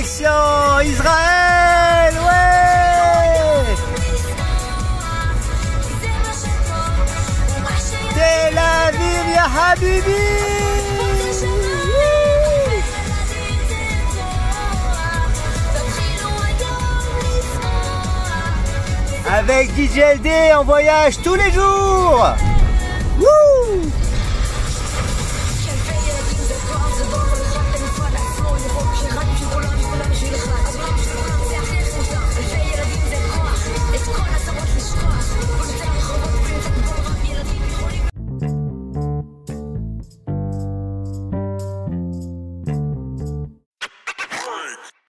Direction Israël, ouais. Tel Aviv, ya Habibi. Avec DJ LD en voyage tous les jours.